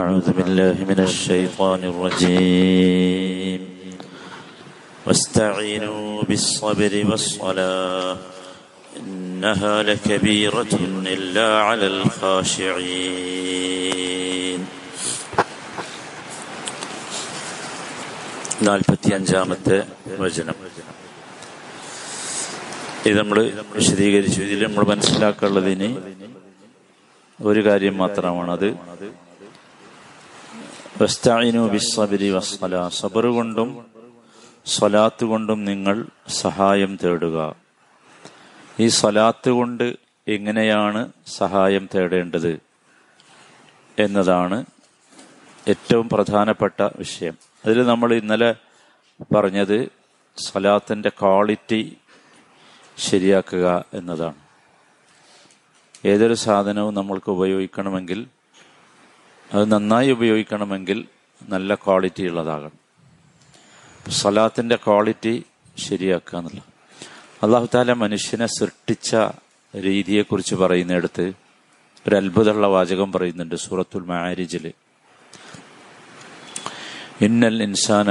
أعوذ بالله من الشيطان الرجيم واستعينوا بالصبر والصلاة إنها لكبيرة إلا على الخاشعين നാൽപ്പത്തി അഞ്ചാമത്തെ വചനം ഇത് നമ്മൾ വിശദീകരിച്ചു ഇതിൽ നമ്മൾ മനസ്സിലാക്കാനുള്ളതിന് ഒരു കാര്യം മാത്രമാണ് അത് വസ്തായിനു ബിസ്സബരി വസ്സല സബർ കൊണ്ടും സ്വലാത്ത് കൊണ്ടും നിങ്ങൾ സഹായം തേടുക. ഈ സ്വലാത്ത് കൊണ്ട് എങ്ങനെയാണ് സഹായം തേടേണ്ടത് എന്നതാണ് ഏറ്റവും പ്രധാനപ്പെട്ട വിഷയം. അതിൽ നമ്മൾ ഇന്നലെ പറഞ്ഞത് സ്വലാത്തിന്റെ ക്വാളിറ്റി ശരിയാക്കുക എന്നതാണ്. ഏതൊരു സാധനവും നമ്മൾക്ക് ഉപയോഗിക്കണമെങ്കിൽ അത് നന്നായി ഉപയോഗിക്കണമെങ്കിൽ നല്ല ക്വാളിറ്റി ഉള്ളതാകണം. സ്വലാത്തിന്റെ ക്വാളിറ്റി ശരിയാക്കുക എന്നുള്ള അള്ളാഹു താല മനുഷ്യനെ സൃഷ്ടിച്ച രീതിയെക്കുറിച്ച് പറയുന്നിടത്ത് ഒരു അത്ഭുതമുള്ള വാചകം പറയുന്നുണ്ട് സൂറത്തുൽ മാരിജിൽ ഇന്നൽ ഇൻസാൻ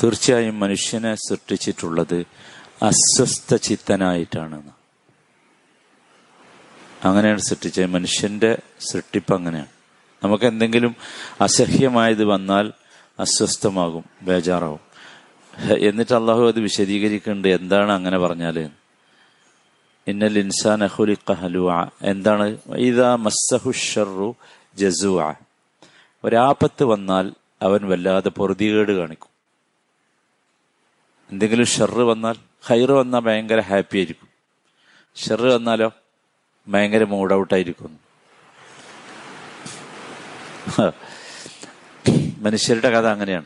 തീർച്ചയായും മനുഷ്യനെ സൃഷ്ടിച്ചിട്ടുള്ളത് അസ്വസ്ഥ ചിത്തനായിട്ടാണ് അങ്ങനെയാണ് സൃഷ്ടിച്ചത്. മനുഷ്യന്റെ സൃഷ്ടിപ്പ് അങ്ങനെയാണ്. നമുക്ക് എന്തെങ്കിലും അസഹ്യമായത് വന്നാൽ അസ്വസ്ഥമാകും ബേജാറാവും. എന്നിട്ട് അള്ളാഹു അത് വിശദീകരിക്കുന്നുണ്ട്. എന്താണ് അങ്ങനെ പറഞ്ഞാൽ ഇന്നൽ ഇൻസാൻ അഹുലി കഹലുവ എന്താണ്? ജസുവ ഒരാപത്ത് വന്നാൽ അവൻ വല്ലാതെ പൊറുതികേട് കാണിക്കും. എന്തെങ്കിലും ഷെറ് വന്നാൽ ഹൈറ് വന്നാൽ ഭയങ്കര ഹാപ്പി ആയിരിക്കും. ഷെറ് വന്നാലോ? ഭയങ്കര മൂഡ് ഔട്ടായിരിക്കും മനുഷ്യരുടെ കഥ അങ്ങനെയാണ്.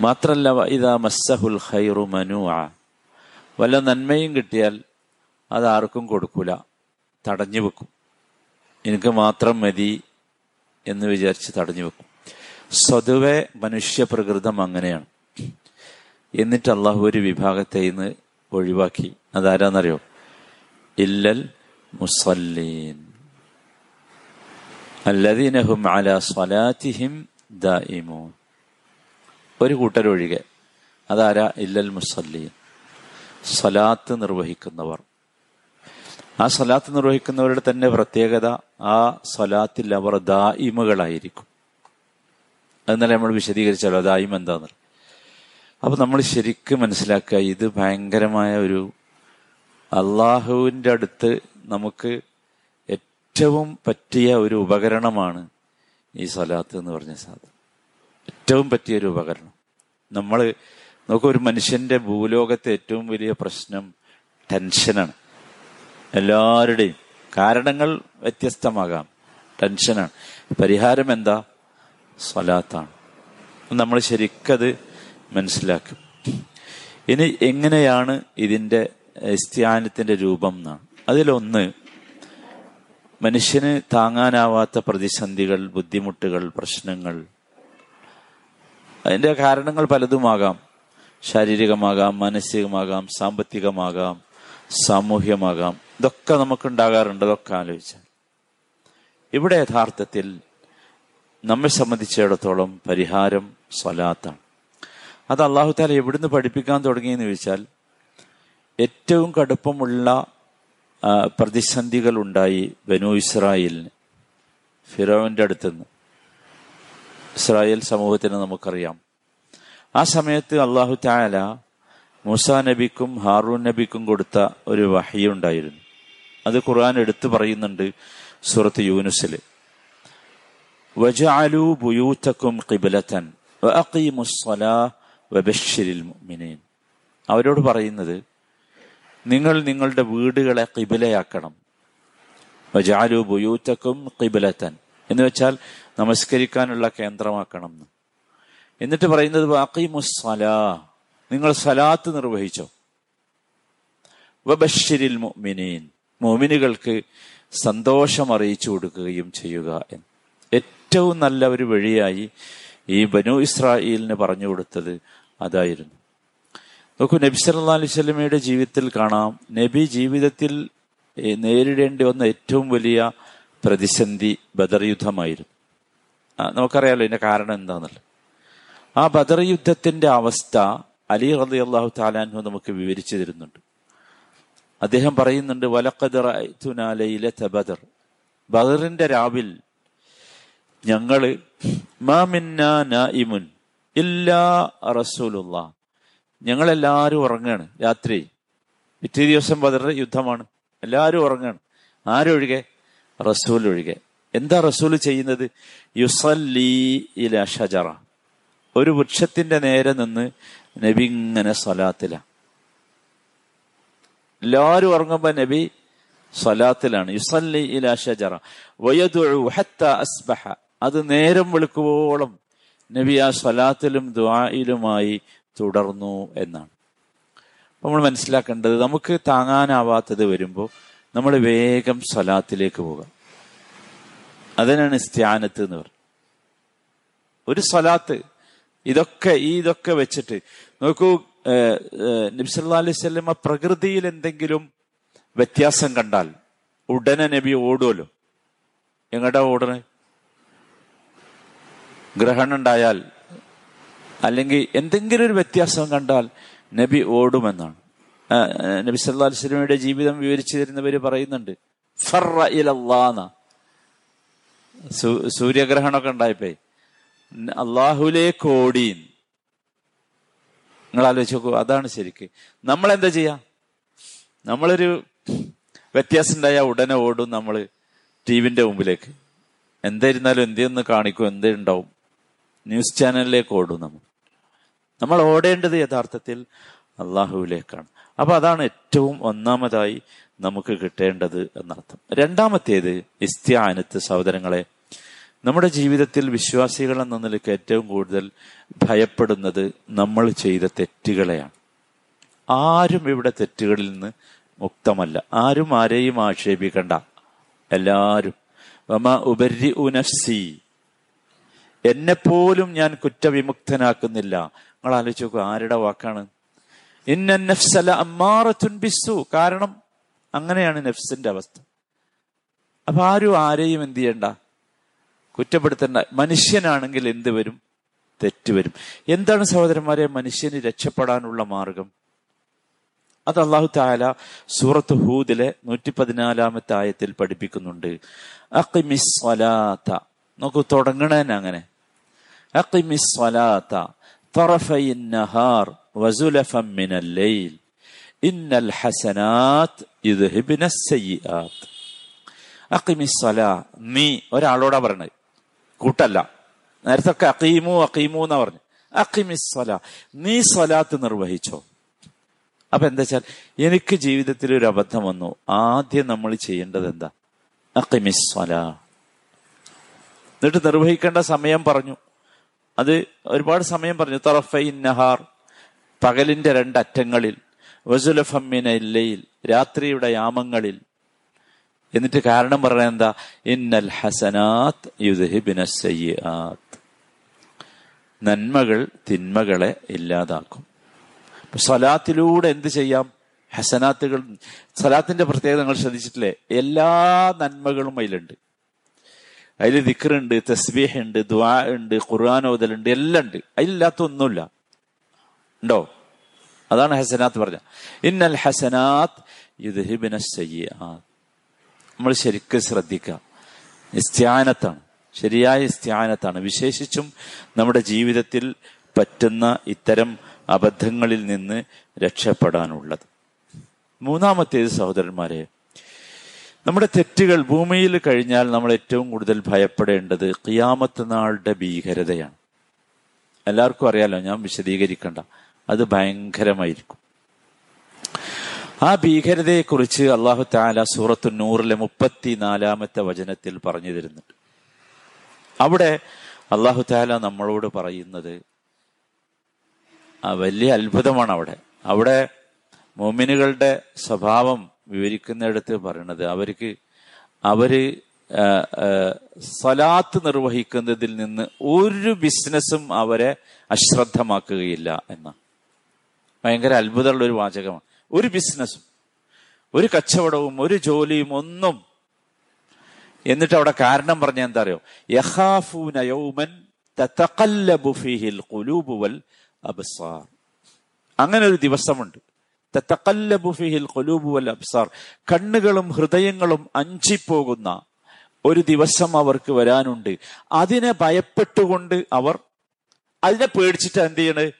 മാത്രല്ല ഇതാ മസ്സഹുൽ ഹൈറു മനു ആ വല്ല നന്മയും കിട്ടിയാൽ അത് ആർക്കും കൊടുക്കൂല. തടഞ്ഞു വെക്കും. എനിക്ക് മാത്രം മതി എന്ന് വിചാരിച്ച് തടഞ്ഞു വെക്കും. സ്വതുവെ മനുഷ്യപ്രകൃതം അങ്ങനെയാണ്. എന്നിട്ട് അള്ളാഹു ഒരു വിഭാഗത്തെ ഇന്ന് ഒഴിവാക്കി. അതാരാന്നറിയോ? ഇല്ലൽ മുസല്ലീൻ അല്ലദീനഹും അല സ്വലാത്തിഹിം ദായിമൂൻ ഒരു കൂട്ടരൊഴികെ. അതാരാ? ഇല്ലൽ മുസല്ലീൻ സ്വലാത്ത് നിർവഹിക്കുന്നവർ. ആ സ്വലാത്ത് നിർവഹിക്കുന്നവരുടെ തന്നെ പ്രത്യേകത ആ സ്വലാത്തിൽ അവർ ദായിമകളായിരിക്കും എന്നാലേ നമ്മൾ വിശദീകരിച്ചല്ലോ ദായിം എന്താന്ന്. അപ്പൊ നമ്മൾ ശരിക്കും മനസ്സിലാക്കുക ഇത് ഭയങ്കരമായ ഒരു അള്ളാഹുവിന്റെ അടുത്ത് നമുക്ക് ഏറ്റവും പറ്റിയ ഒരു ഉപകരണമാണ് ഈ സലാത്ത് എന്ന് പറഞ്ഞ സാധനം. ഏറ്റവും പറ്റിയ ഒരു ഉപകരണം. നമ്മൾ നമുക്ക് ഒരു മനുഷ്യന്റെ ഭൂലോകത്തെ ഏറ്റവും വലിയ പ്രശ്നം ടെൻഷനാണ്. എല്ലാവരുടെയും കാരണങ്ങൾ വ്യത്യസ്തമാകാം. ടെൻഷനാണ്. പരിഹാരം എന്താ? സ്വലാത്താണ്. നമ്മൾ ശരിക്കത് മനസ്സിലാക്കും. ഇനി എങ്ങനെയാണ് ഇതിന്റെ സ്ഥാനത്തിന്റെ രൂപം എന്നാണ്. അതിലൊന്ന് മനുഷ്യന് താങ്ങാനാവാത്ത പ്രതിസന്ധികൾ ബുദ്ധിമുട്ടുകൾ പ്രശ്നങ്ങൾ. അതിന്റെ കാരണങ്ങൾ പലതുമാകാം. ശാരീരികമാകാം മാനസികമാകാം സാമ്പത്തികമാകാം സാമൂഹ്യമാകാം. ഇതൊക്കെ നമുക്ക് ഉണ്ടാകാറുണ്ട് ഇതൊക്കെ ആലോചിച്ചാൽ ഇവിടെ യഥാർത്ഥത്തിൽ നമ്മെ സംബന്ധിച്ചിടത്തോളം പരിഹാരം സ്വലാത്താണ്. അത് അള്ളാഹു താല എവിടുന്ന് പഠിപ്പിക്കാൻ തുടങ്ങിയെന്ന് ചോദിച്ചാൽ ഏറ്റവും കടുപ്പമുള്ള പ്രതിസന്ധികൾ ഉണ്ടായി ബനു ഇസ്രായേലിന്. ഫിറോവിന്റെ അടുത്തുനിന്ന്. ഇസ്രായേൽ സമൂഹത്തിന് നമുക്കറിയാം. ആ സമയത്ത് അള്ളാഹു താല മൂസ നബിക്കും ഹാറൂൻ നബിക്കും കൊടുത്ത ഒരു വഹിയുണ്ടായിരുന്നു അത് ഖുർആൻ എടുത്തു പറയുന്നുണ്ട് സൂറത്ത് യൂനുസിൽ അവരോട് പറയുന്നത് നിങ്ങൾ നിങ്ങളുടെ വീടുകളെ കിബിലയാക്കണം ജാലു ബുയൂത്തക്കും കിബിലത്തൻ എന്ന് വെച്ചാൽ നമസ്കരിക്കാനുള്ള കേന്ദ്രമാക്കണം എന്നിട്ട് പറയുന്നത് വാക്കിമുസ്സലാ നിങ്ങൾ സലാത്ത് നിർവഹിച്ചോ. വബഷിരിൽ മുഅ്മിനീൻ. മോമിനുകൾക്ക് സന്തോഷം അറിയിച്ചു കൊടുക്കുകയും ചെയ്യുക എന്ന്. ഏറ്റവും നല്ല ഒരു വഴിയായി ഈ ബനു ഇസ്രായേലിന് പറഞ്ഞു കൊടുത്തത് അതായിരുന്നു. നോക്കൂ നബി സല്ലാ അലൈഹി സ്വലമയുടെ ജീവിതത്തിൽ കാണാം നബി ജീവിതത്തിൽ നേരിടേണ്ടി വന്ന ഏറ്റവും വലിയ പ്രതിസന്ധി ബദർ യുദ്ധമായിരുന്നു. നമുക്കറിയാലോ ഇതിന്റെ കാരണം എന്താണെന്നുള്ളത് ആ ബദർ യുദ്ധത്തിന്റെ അവസ്ഥ അലി റതി അള്ളാഹു താലാൻഹു നമുക്ക് വിവരിച്ചു തരുന്നുണ്ട്. അദ്ദേഹം പറയുന്നുണ്ട് വലക്കദർ തബദർ ബദറിന്റെ രാവിൽ ഞങ്ങൾ മാമിന്നുൻ ഇല്ലാ റസൂലുള്ള ഞങ്ങളെല്ലാരും ഉറങ്ങുകയാണ് രാത്രി. പിറ്റേ ദിവസം ബദർ യുദ്ധമാണ്. എല്ലാവരും ഉറങ്ങുകയാണ് ആരൊഴികെ? റസൂൽ ഒഴികെ എന്താ റസൂൽ ചെയ്യുന്നത്? യുസല്ലി ഇല ഷജറ. ഒരു വൃക്ഷത്തിന്റെ നേരെ നിന്ന് നബി ഇങ്ങനെ സ്വലാത്തില. എല്ലാവരും ഉറങ്ങുമ്പോ നബി സ്വലാത്തിലാണ്. യുസല്ലി ഇല ഷജറ. അസ്ബഹ. അത് നേരം വെളുക്കുവോളം നബി ആ സ്വലാത്തിലും ദ്വായിലുമായി തുടർന്നു എന്നാണ്. നമ്മൾ മനസ്സിലാക്കേണ്ടത് നമുക്ക് താങ്ങാനാവാത്തത് വരുമ്പോൾ നമ്മൾ വേഗം സ്വലാത്തിലേക്ക് പോകാം. അതിനാണ് സ്ഥാനത്ത് എന്ന് പറയുന്നത് ഒരു സ്വലാത്ത് ഇതൊക്കെ ഈ ഇതൊക്കെ വെച്ചിട്ട് നോക്കൂ നബിസല്ലാ അലൈഹി സ്വല്ലമ്മ പ്രകൃതിയിൽ എന്തെങ്കിലും വ്യത്യാസം കണ്ടാൽ ഉടനെ നബി ഓടുമല്ലോ എങ്ങോട്ടാ ഓടണേ? ഗ്രഹണം ഉണ്ടായാൽ അല്ലെങ്കിൽ എന്തെങ്കിലും ഒരു വ്യത്യാസം കണ്ടാൽ നബി ഓടുമെന്നാണ്. നബി സല്ലാ അലിസ്ലമിയുടെ ജീവിതം വിവരിച്ചു തരുന്നവര് പറയുന്നുണ്ട്. സൂര്യഗ്രഹണമൊക്കെ ഉണ്ടായപ്പോ. അള്ളാഹുലേക്ക് ഓടീൻ. നിങ്ങൾ ആലോചിച്ച് നോക്കൂ അതാണ് ശരിക്ക്. നമ്മൾ എന്താ ചെയ്യാ? നമ്മളൊരു വ്യത്യാസം ഉണ്ടായാൽ ഉടനെ ഓടും നമ്മൾ ടി വിന്റെ മുമ്പിലേക്ക്. എന്തായിരുന്നാലും എന്തെന്ന് കാണിക്കും എന്തേ ഉണ്ടാവും ന്യൂസ് ചാനലിലേക്ക് ഓടും നമ്മൾ. നമ്മൾ ഓടേണ്ടത് യഥാർത്ഥത്തിൽ അള്ളാഹുവിലേക്കാണ്. അപ്പൊ അതാണ് ഏറ്റവും ഒന്നാമതായി നമുക്ക് കിട്ടേണ്ടത് എന്നർത്ഥം. രണ്ടാമത്തേത് ഇസ്ത്യാനത്ത് സഹോദരങ്ങളെ നമ്മുടെ ജീവിതത്തിൽ വിശ്വാസികൾ എന്ന നിലയ്ക്ക് ഏറ്റവും കൂടുതൽ ഭയപ്പെടുന്നത് നമ്മൾ ചെയ്ത തെറ്റുകളെയാണ്. ആരും ഇവിടെ തെറ്റുകളിൽ നിന്ന് മുക്തമല്ല. ആരും ആരെയും ആക്ഷേപിക്കണ്ട. എല്ലാരും. എന്നെപ്പോലും ഞാൻ കുറ്റവിമുക്തനാക്കുന്നില്ല. നിങ്ങൾ ആലോചിച്ച് നോക്കൂ ആരുടെ വാക്കാണ്? ഇന്ന നഫ്സല അമ്മാറത്തുൻ ബിസ്സു. കാരണം അങ്ങനെയാണ് നഫ്സിന്റെ അവസ്ഥ. അപ്പൊ ആരും ആരെയും എന്ത് ചെയ്യണ്ട? കുറ്റപ്പെടുത്തേണ്ട. മനുഷ്യനാണെങ്കിൽ എന്ത് വരും? തെറ്റ് വരും. എന്താണ് സഹോദരന്മാരെ? മനുഷ്യന് രക്ഷപ്പെടാനുള്ള മാർഗം. അത് അള്ളാഹു താല സൂറത്ത് ഹൂദിലെ നൂറ്റി പതിനാലാമത്തെ ആയത്തിൽ പഠിപ്പിക്കുന്നുണ്ട്. നോക്കൂ തുടങ്ങണേൻ അങ്ങനെ. അക്കിമിസ് സ്വലാത്ത طرفي النهار وزلفا من الليل إن الحسنات يذهبن السيئات അക്കിമി സ്വല നീ ഒരാളോടാ പറഞ്ഞത് കൂട്ടല്ല നേരത്തെ ഒക്കെ അക്കീമു അക്കീമു എന്നാ പറഞ്ഞു അക്കിമി സ്വല നീ സ്വലാത്ത് നിർവഹിച്ചോ അപ്പൊ എന്താ വെച്ചാൽ എനിക്ക് ജീവിതത്തിൽ ഒരു അബദ്ധം വന്നു ആദ്യം നമ്മൾ ചെയ്യേണ്ടത് എന്താ അക്കിമി സ്വല എന്നിട്ട് നിർവഹിക്കേണ്ട സമയം പറഞ്ഞു അത് ഒരുപാട് സമയം പറഞ്ഞു. തറഫൈ നഹാർ പകലിന്റെ രണ്ടറ്റങ്ങളിൽ വസുലഫമ്മിന ഇല്ലയിൽ രാത്രിയുടെ യാമങ്ങളിൽ. എന്നിട്ട് കാരണം പറഞ്ഞ എന്താ? ഇന്നൽ ഹസനാത്ത് യുദ്ഹിബിന നന്മകൾ തിന്മകളെ ഇല്ലാതാക്കും. സലാത്തിലൂടെ എന്ത് ചെയ്യാം? ഹസനാത്തുകൾ സലാത്തിന്റെ പ്രത്യേകത നിങ്ങൾ ശ്രദ്ധിച്ചിട്ടില്ലേ? എല്ലാ നന്മകളും അതിലുണ്ട്. അതിൽ ദിക്റുണ്ട് തസ്ബീഹ് ഉണ്ട് ദ്വാ ഉണ്ട് ഖുർആൻ ഓതലുണ്ട് എല്ലാം ഉണ്ട്. അതിലില്ലാത്ത ഒന്നുമില്ല ഉണ്ടോ? അതാണ് ഹസനാത്ത് പറഞ്ഞ. ഇന്നൽ ഹസനാത്ത് സയ്യാത്ത് നമ്മൾ ശരിക്കും ശ്രദ്ധിക്കുക. ഇസ്ത്യാനത്താണ്. ശരിയായ ഇസ്ത്യാനത്താണ്. വിശേഷിച്ചും നമ്മുടെ ജീവിതത്തിൽ പറ്റുന്ന ഇത്തരം അബദ്ധങ്ങളിൽ നിന്ന് രക്ഷപ്പെടാനുള്ളത്. മൂന്നാമത്തേത് സഹോദരന്മാരെ നമ്മുടെ തെറ്റുകൾ ഭൂമിയിൽ കഴിഞ്ഞാൽ നമ്മൾ ഏറ്റവും കൂടുതൽ ഭയപ്പെടേണ്ടത് കിയാമത്ത് നാളുടെ ഭീകരതയാണ്. എല്ലാവർക്കും അറിയാലോ ഞാൻ വിശദീകരിക്കണ്ട. അത് ഭയങ്കരമായിരിക്കും. ആ ഭീകരതയെക്കുറിച്ച് അള്ളാഹു താല സൂറത്തു നൂറിലെ മുപ്പത്തിനാലാമത്തെ വചനത്തിൽ പറഞ്ഞു തരുന്നുണ്ട് അവിടെ അള്ളാഹു താല നമ്മളോട് പറയുന്നത് ആ വലിയ അത്ഭുതമാണ് അവിടെ. അവിടെ മോമിനുകളുടെ സ്വഭാവം വിവരിക്കുന്നിടത്ത് പറയണത്. അവർക്ക് അവർ സലാത്ത് നിർവഹിക്കുന്നതിൽ നിന്ന് ഒരു ബിസിനസ്സും അവരെ അശ്രദ്ധമാക്കുകയില്ല എന്ന ഭയങ്കര അത്ഭുതമുള്ള ഒരു വാചകമാണ്. ഒരു ബിസിനസ്സും ഒരു കച്ചവടവും ഒരു ജോലിയും ഒന്നും. എന്നിട്ട് അവിടെ കാരണം പറഞ്ഞ എന്താ അറിയോ? യഹാഫൂന യൗമൻ അങ്ങനെ ഒരു ദിവസമുണ്ട്. തതഖല്ലബു കൊലൂബുവൽ അബ്സാർ. കണ്ണുകളും ഹൃദയങ്ങളും അഞ്ചിപ്പോകുന്ന ഒരു ദിവസം അവർക്ക് വരാനുണ്ട്. അതിനെ ഭയപ്പെട്ടുകൊണ്ട് അവർ അതിനെ പേടിച്ചിട്ട് എന്ത് ചെയ്യണ്?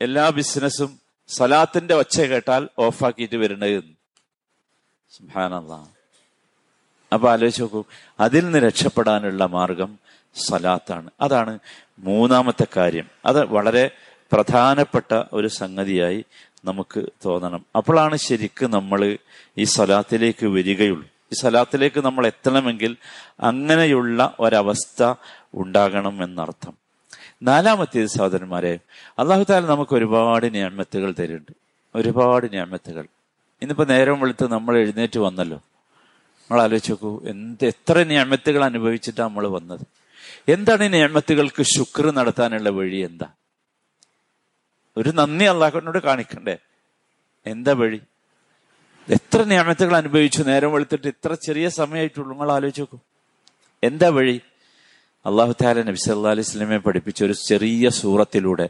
എല്ലാ ബിസിനസ്സും സലാത്തിന്റെ ഒച്ച കേട്ടാൽ ഓഫാക്കിയിട്ട് വരണത് സുഹാനല്ലാ അപ്പൊ ആലോചിച്ച് നോക്കൂ അതിൽ നിന്ന് രക്ഷപ്പെടാനുള്ള മാർഗം സലാത്താണ്. അതാണ് മൂന്നാമത്തെ കാര്യം. അത് വളരെ പ്രധാനപ്പെട്ട ഒരു സംഗതിയായി നമുക്ക് തോന്നണം. അപ്പോഴാണ് ശരിക്കും നമ്മൾ ഈ സ്വലാത്തിലേക്ക് വരികയുള്ളൂ. ഈ സ്വലാത്തിലേക്ക് നമ്മൾ എത്തണമെങ്കിൽ അങ്ങനെയുള്ള ഒരവസ്ഥ ഉണ്ടാകണം എന്നർത്ഥം. നാലാമത്തേത് സഹോദരന്മാരെ അള്ളാഹു താല നമുക്ക് ഒരുപാട് ഞാമത്തുകൾ തരുന്നുണ്ട്. ഒരുപാട് ഞാമത്തുകൾ. ഇന്നിപ്പോ നേരം വെളുത്ത് നമ്മൾ എഴുന്നേറ്റ് വന്നല്ലോ. നമ്മൾ ആലോചിച്ച് നോക്കൂ എന്ത് എത്ര ഞാമത്തുകൾ അനുഭവിച്ചിട്ടാണ് നമ്മൾ വന്നത്? എന്താണ് ഈ ഞാമത്തുകൾക്ക് ശുക്ർ നടത്താനുള്ള വഴി എന്താ? ഒരു നന്ദി അള്ളാഹുവിനോട് കാണിക്കണ്ടേ? എന്താ വഴി? എത്ര നിയമത്തുകൾ അനുഭവിച്ചു നേരം വെളുത്തിട്ട് ഇത്ര ചെറിയ സമയമായിട്ടുള്ളൂ നിങ്ങൾ ആലോചിച്ച് നോക്കൂ. എന്താ വഴി? അള്ളാഹു താല നബി സല്ലാ അലൈഹി സ്വലമെ പഠിപ്പിച്ച ഒരു ചെറിയ സൂറത്തിലൂടെ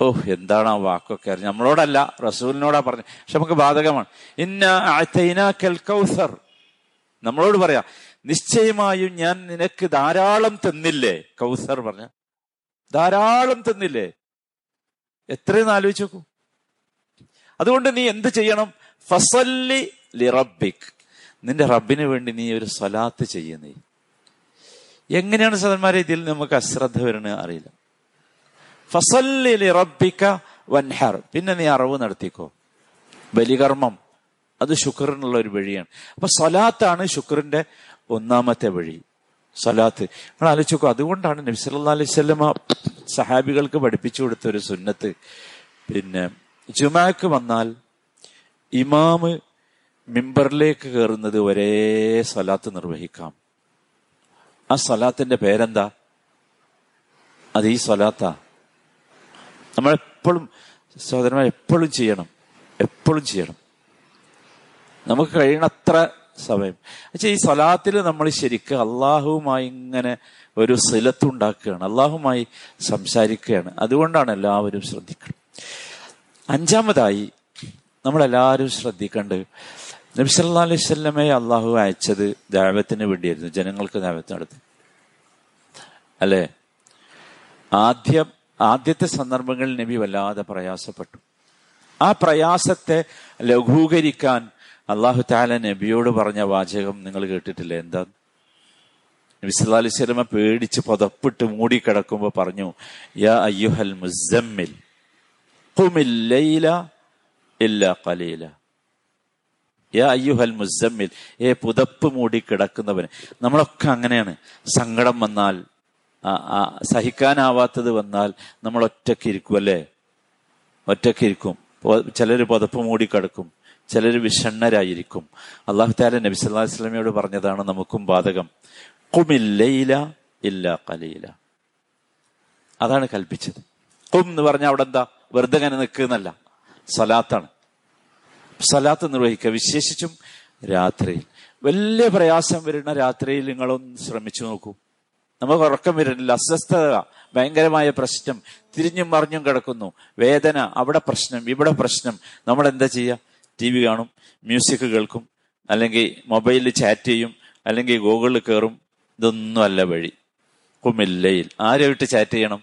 ഓഹ് എന്താണ് ആ വാക്കൊക്കെ അറിഞ്ഞ. നമ്മളോടല്ല റസൂലിനോടാ പറഞ്ഞു. പക്ഷെ നമുക്ക് ബാധകമാണ്. ഇന്ന നമ്മളോട് പറയാ നിശ്ചയമായും ഞാൻ നിനക്ക് ധാരാളം തന്നില്ലേ? കൗസർ പറഞ്ഞ. ധാരാളം തന്നില്ലേ? എത്രയെന്ന് ആലോചിച്ച് നോക്കൂ. അതുകൊണ്ട് നീ എന്ത് ചെയ്യണം? ഫസല്ലി ലിറബിക് നിന്റെ റബ്ബിന് വേണ്ടി നീ ഒരു സ്വലാത്ത് ചെയ്യുന്നേ എങ്ങനെയാണ് സദന്മാരെ ഇതിൽ നമുക്ക് അശ്രദ്ധ വരണ അറിയില്ല. ഫസല്ലി ലിറബിക്ക വൻഹർ. പിന്നെ നീ അറിവ് നടത്തിക്കോ. ബലികർമ്മം. അത് ശുക്രനുള്ള ഒരു വഴിയാണ്. അപ്പൊ സലാത്താണ് ശുക്രന്റെ ഒന്നാമത്തെ വഴി. സലാത്ത്. നിങ്ങൾ ആലോചിച്ചോക്കോ അതുകൊണ്ടാണ് നബി സല്ലാ അലൈഹി സ്വലമ സഹാബികൾക്ക് പഠിപ്പിച്ചു കൊടുത്ത ഒരു സുന്നത്ത്. പിന്നെ ജുമാക്ക് വന്നാൽ ഇമാമ് മിമ്പറിലേക്ക് കയറുന്നത് ഒരേ സ്വലാത്ത് നിർവഹിക്കാം. ആ സ്വലാത്തിന്റെ പേരെന്താ? അത് ഈ സ്വലാത്താ നമ്മളെപ്പോഴും സഹോദരന്മാർ എപ്പോഴും ചെയ്യണം. എപ്പോഴും ചെയ്യണം. നമുക്ക് കഴിയണത്ര സമയം. പക്ഷെ ഈ സ്വലാത്തിൽ നമ്മൾ ശരിക്കും അള്ളാഹുവുമായി ഇങ്ങനെ ഒരു സിലത്തുണ്ടാക്കുകയാണ്. അള്ളാഹുമായി സംസാരിക്കുകയാണ്. അതുകൊണ്ടാണ് എല്ലാവരും ശ്രദ്ധിക്കണം. അഞ്ചാമതായി നമ്മളെല്ലാവരും ശ്രദ്ധിക്കേണ്ടത് നബി സല്ലാ അലൈഹി സ്വല്ലമയെ അള്ളാഹു അയച്ചത് ദൈവത്തിന് വേണ്ടിയായിരുന്നു. ജനങ്ങൾക്ക് ദൈവത്ത് നടത്തി. അല്ലേ? ആദ്യം ആദ്യത്തെ സന്ദർഭങ്ങളിൽ നബി വല്ലാതെ പ്രയാസപ്പെട്ടു. ആ പ്രയാസത്തെ ലഘൂകരിക്കാൻ അള്ളാഹു താല നബിയോട് പറഞ്ഞ വാചകം നിങ്ങൾ കേട്ടിട്ടില്ലേ? എന്താ? നബി സല്ലാ അലൈഹി സ്വലമ പേടിച്ച് പുതപ്പിട്ട് മൂടിക്കിടക്കുമ്പോ പറഞ്ഞു യാ അയ്യുഹൽ മുസമ്മിൽ യാ അയ്യുഹൽ മുസമ്മിൽ ഏ പുതപ്പ് മൂടി കിടക്കുന്നവന്. നമ്മളൊക്കെ അങ്ങനെയാണ്. സങ്കടം വന്നാൽ സഹിക്കാനാവാത്തത് വന്നാൽ നമ്മൾ ഒറ്റയ്ക്ക് ഇരിക്കും അല്ലേ? ഒറ്റയ്ക്ക് ഇരിക്കും ചിലർ പുതപ്പ് മൂടി കിടക്കും. ചിലർ വിഷണ്ണരായിരിക്കും. അള്ളാഹു താല നബി സല്ലാ വസ്ലമയോട് പറഞ്ഞതാണ് നമുക്കും ബാധകം. കുമില്ലയില ഇല്ല കലയില അതാണ് കൽപ്പിച്ചത്. കും എന്ന് പറഞ്ഞാൽ അവിടെ എന്താ? വെറുതെ അങ്ങനെ നിൽക്കുന്നല്ല സലാത്താണ്. സലാത്ത് നിർവഹിക്കുക. വിശേഷിച്ചും രാത്രിയിൽ. വലിയ പ്രയാസം വരുന്ന രാത്രിയിൽ നിങ്ങളൊന്ന് ശ്രമിച്ചു നോക്കൂ. നമുക്ക് ഉറക്കം വരുന്നില്ല. അസ്വസ്ഥത ഭയങ്കരമായ പ്രശ്നം. തിരിഞ്ഞും മറിഞ്ഞും കിടക്കുന്നു. വേദന അവിടെ പ്രശ്നം ഇവിടെ പ്രശ്നം. നമ്മൾ എന്താ ചെയ്യുക? ടി വി കാണും മ്യൂസിക് കേൾക്കും അല്ലെങ്കിൽ മൊബൈലിൽ ചാറ്റ് ചെയ്യും അല്ലെങ്കിൽ ഗൂഗിളിൽ കയറും ഇതൊന്നും അല്ല വഴി. കുമില്ലയിൽ. ആരുമായിട്ട് ചാറ്റ് ചെയ്യണം?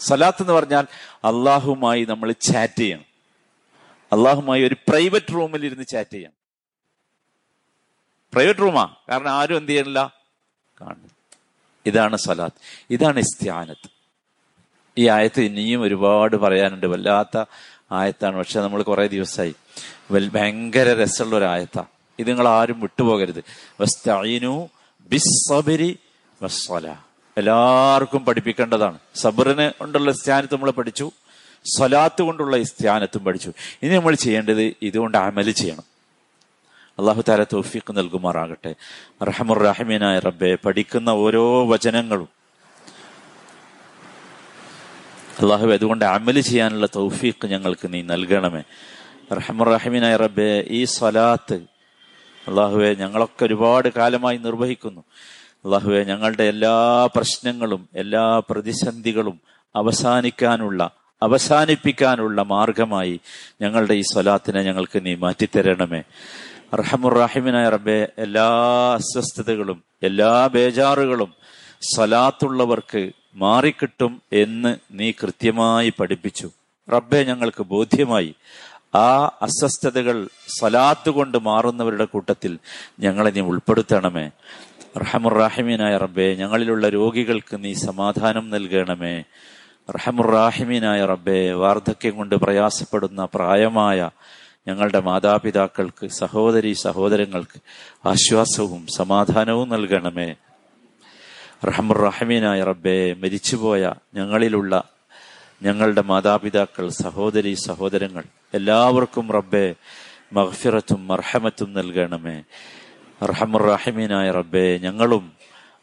സലാത്ത് എന്ന് പറഞ്ഞാൽ അള്ളാഹുമായി നമ്മൾ ചാറ്റ് ചെയ്യണം. അള്ളാഹുമായി ഒരു പ്രൈവറ്റ് റൂമിൽ ഇരുന്ന് ചാറ്റ് ചെയ്യണം. പ്രൈവറ്റ് റൂമാ കാരണം ആരും എന്ത് ചെയ്യണില്ല? കാണുന്നു ഇതാണ് സലാത്ത്. ഇതാണ് ഇസ്ത്യാനത്ത്. ഈ ആയത്ത് ഇനിയും ഒരുപാട് പറയാനുണ്ട്. വല്ലാത്ത ആയത്താണ്. പക്ഷെ നമ്മൾ കുറെ ദിവസമായി. ഭയങ്കര രസമുള്ള ഒരു ആയത്താ ഇത് നിങ്ങൾ ആരും വിട്ടുപോകരുത് എല്ലാവർക്കും പഠിപ്പിക്കേണ്ടതാണ്. സബറിന് കൊണ്ടുള്ള സ്ഥാനത്ത് നമ്മൾ പഠിച്ചു. സ്വലാത്ത് കൊണ്ടുള്ള സ്ഥാനത്തും പഠിച്ചു. ഇനി നമ്മൾ ചെയ്യേണ്ടത് ഇതുകൊണ്ട് അമൽ ചെയ്യണം. അള്ളാഹു താല തോഫിക്ക് നൽകുമാറാകട്ടെ. റഹമുറഹിമീനായ റബ്ബെ പഠിക്കുന്ന ഓരോ വചനങ്ങളും അള്ളാഹു അതുകൊണ്ട് അമൽ ചെയ്യാനുള്ള തൗഫീഖ് ഞങ്ങൾക്ക് നീ നൽകണമേ. റഹമുറഹിമിനായ റബ്ബെ ഈ സ്വലാത്ത് അള്ളാഹുവെ ഞങ്ങളൊക്കെ ഒരുപാട് കാലമായി നിർവഹിക്കുന്നു. അള്ളാഹുവെ ഞങ്ങളുടെ എല്ലാ പ്രശ്നങ്ങളും എല്ലാ പ്രതിസന്ധികളും അവസാനിക്കാനുള്ള അവസാനിപ്പിക്കാനുള്ള മാർഗമായി ഞങ്ങളുടെ ഈ സ്വലാത്തിനെ ഞങ്ങൾക്ക് നീ മാറ്റിത്തരണമേ. റഹമുറാഹിമിനായ റബ്ബെ എല്ലാ അസ്വസ്ഥതകളും എല്ലാ ബേജാറുകളും സ്വലാത്തുള്ളവർക്ക് മാറിക്കിട്ടും എന്ന് നീ കൃത്യമായി പഠിപ്പിച്ചു. റബ്ബെ ഞങ്ങൾക്ക് ബോധ്യമായി. ആ അസ്വസ്ഥതകൾ സലാത്ത് കൊണ്ട് മാറുന്നവരുടെ കൂട്ടത്തിൽ ഞങ്ങളെ നീ ഉൾപ്പെടുത്തണമേ. റഹമുറാഹിമീനായ റബ്ബെ ഞങ്ങളിലുള്ള രോഗികൾക്ക് നീ സമാധാനം നൽകണമേ. റഹമുറാഹിമീനായ റബ്ബെ വാർദ്ധക്യം കൊണ്ട് പ്രയാസപ്പെടുന്ന പ്രായമായ ഞങ്ങളുടെ മാതാപിതാക്കൾക്ക് സഹോദരി സഹോദരങ്ങൾക്ക് ആശ്വാസവും സമാധാനവും നൽകണമേ. റഹമുറഹമീനായ റബ്ബെ മരിച്ചുപോയ ഞങ്ങളിലുള്ള ഞങ്ങളുടെ മാതാപിതാക്കൾ സഹോദരി സഹോദരങ്ങൾ എല്ലാവർക്കും റബ്ബെ മഹ്ഫിറത്തും മർഹമത്തും നൽകണമേ. റഹമുറഹമീനായ റബ്ബെ ഞങ്ങളും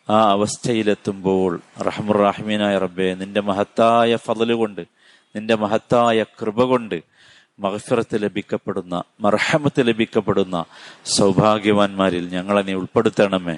ആ അവസ്ഥയിലെത്തുമ്പോൾ റഹമുറഹമീനായ റബ്ബെ നിന്റെ മഹത്തായ ഫതൽ കൊണ്ട് നിന്റെ മഹത്തായ കൃപ കൊണ്ട് മഹഫിറത്ത് ലഭിക്കപ്പെടുന്ന മർഹമത്ത് ലഭിക്കപ്പെടുന്ന സൗഭാഗ്യവാന്മാരിൽ ഞങ്ങളെ നീ ഉൾപ്പെടുത്തണമേ.